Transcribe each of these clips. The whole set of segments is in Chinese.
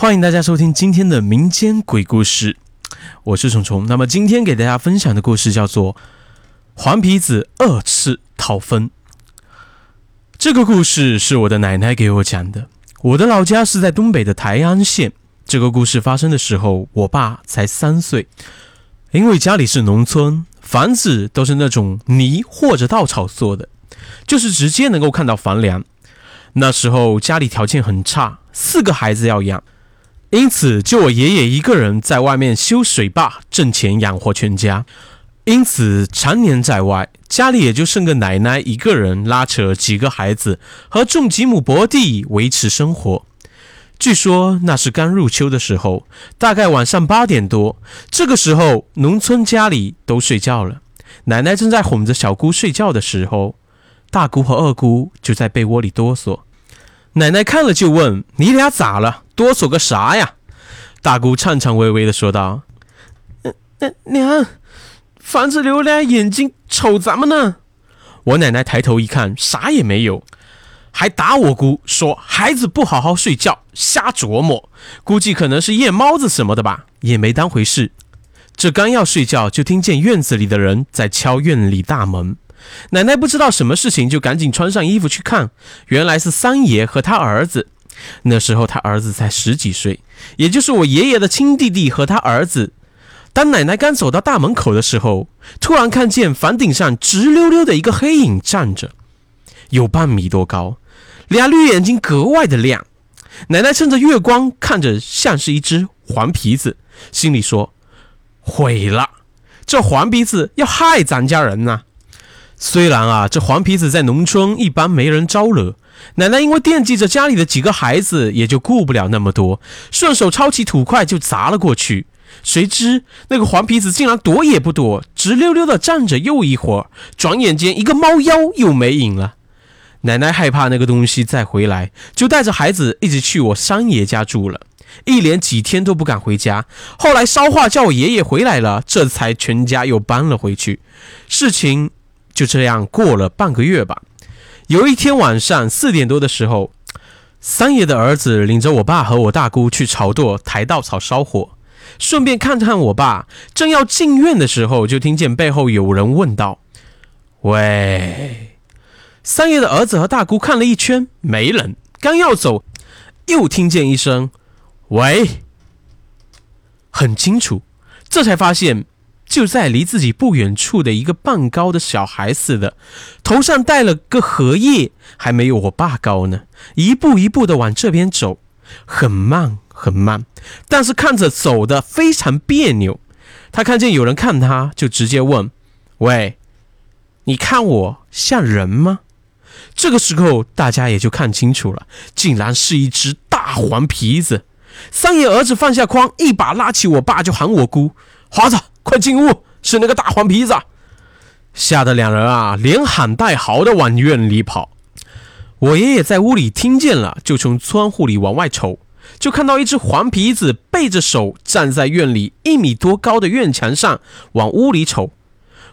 欢迎大家收听今天的民间鬼故事，我是虫虫。那么今天给大家分享的故事叫做《黄皮子二次讨分》。这个故事是我的奶奶给我讲的。我的老家是在东北的台安县。这个故事发生的时候，我爸才三岁。因为家里是农村，房子都是那种泥或者稻草做的，就是直接能够看到房梁。那时候家里条件很差，四个孩子要养，因此就我爷爷一个人在外面修水坝挣钱养活全家，因此常年在外，家里也就剩个奶奶一个人拉扯几个孩子和种几亩薄地维持生活。据说那是刚入秋的时候，大概晚上八点多，这个时候农村家里都睡觉了，奶奶正在哄着小姑睡觉的时候，大姑和二姑就在被窝里哆嗦。奶奶看了就问：“你俩咋了？哆嗦个啥呀？”大姑颤颤巍巍的说道：“娘娘，房子有俩眼睛瞅咱们呢。”我奶奶抬头一看，啥也没有。还打我姑，说孩子不好好睡觉，瞎琢磨，估计可能是夜猫子什么的吧，也没当回事。这刚要睡觉，就听见院子里的人在敲院里大门。奶奶不知道什么事情，就赶紧穿上衣服去看，原来是三爷和他儿子。那时候他儿子才十几岁，也就是我爷爷的亲弟弟和他儿子。当奶奶刚走到大门口的时候，突然看见房顶上直溜溜的一个黑影站着，有半米多高。俩绿眼睛格外的亮，奶奶趁着月光看着，像是一只黄皮子，心里说：“毁了，这黄皮子要害咱家人呐！”虽然啊，这黄皮子在农村一般没人招惹，奶奶因为惦记着家里的几个孩子，也就顾不了那么多，顺手抄起土块就砸了过去。谁知那个黄皮子竟然躲也不躲，直溜溜的站着，又一会儿，转眼间一个猫妖又没影了。奶奶害怕那个东西再回来，就带着孩子一直去我三爷家住了，一连几天都不敢回家。后来捎话叫我爷爷回来了，这才全家又搬了回去。事情就这样过了半个月吧。有一天晚上四点多的时候，三爷的儿子领着我爸和我大姑去草垛抬稻草烧火，顺便看看我爸。正要进院的时候，就听见背后有人问道：“喂。”三爷的儿子和大姑看了一圈，没人。刚要走，又听见一声“喂”，很清楚。这才发现，就在离自己不远处的一个半高的小孩似的，头上戴了个荷叶，还没有我爸高呢。一步一步的往这边走，很慢很慢，但是看着走的非常别扭。他看见有人看他，就直接问：“喂，你看我像人吗？”这个时候，大家也就看清楚了，竟然是一只大黄皮子。三爷儿子放下筐，一把拉起我爸，就喊我姑：“华子，快进屋，是那个大黄皮子！”吓得两人啊，连喊带嚎的往院里跑。我爷爷在屋里听见了，就从窗户里往外瞅，就看到一只黄皮子背着手站在院里一米多高的院墙上，往屋里瞅。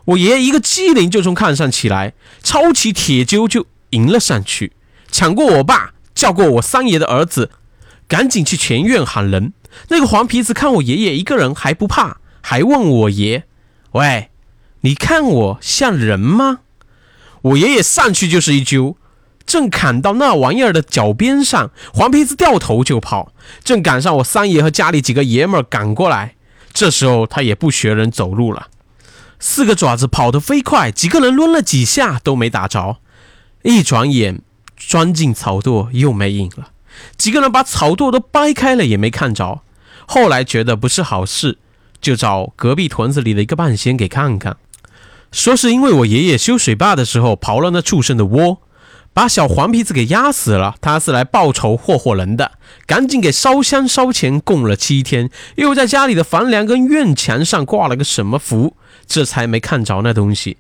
我爷爷一个机灵，就从炕上起来，抄起铁锹就。迎了上去，抢过我爸，叫过我三爷的儿子，赶紧去前院喊人。那个黄皮子看我爷爷一个人还不怕，还问我爷：“喂，你看我像人吗？”我爷爷上去就是一揪，正砍到那玩意儿的脚边上，黄皮子掉头就跑，正赶上我三爷和家里几个爷们儿赶过来。这时候他也不学人走路了，四个爪子跑得飞快，几个人抡了几下都没打着。一转眼钻进草垛，又没影了。几个人把草垛都掰开了，也没看着。后来觉得不是好事，就找隔壁屯子里的一个半仙给看看，说是因为我爷爷修水坝的时候刨了那畜生的窝，把小黄皮子给压死了。他是来报仇霍霍人的，赶紧给烧香烧钱供了七天，又在家里的房梁跟院墙上挂了个什么符，这才没看着那东西。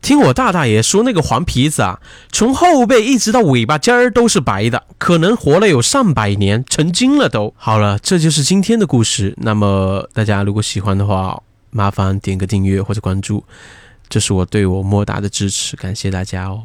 听我大大爷说，那个黄皮子啊，从后背一直到尾巴尖儿都是白的，可能活了有上百年，成精了都。好了，这就是今天的故事。那么大家如果喜欢的话，麻烦点个订阅或者关注，这是我对我莫大的支持，感谢大家哦。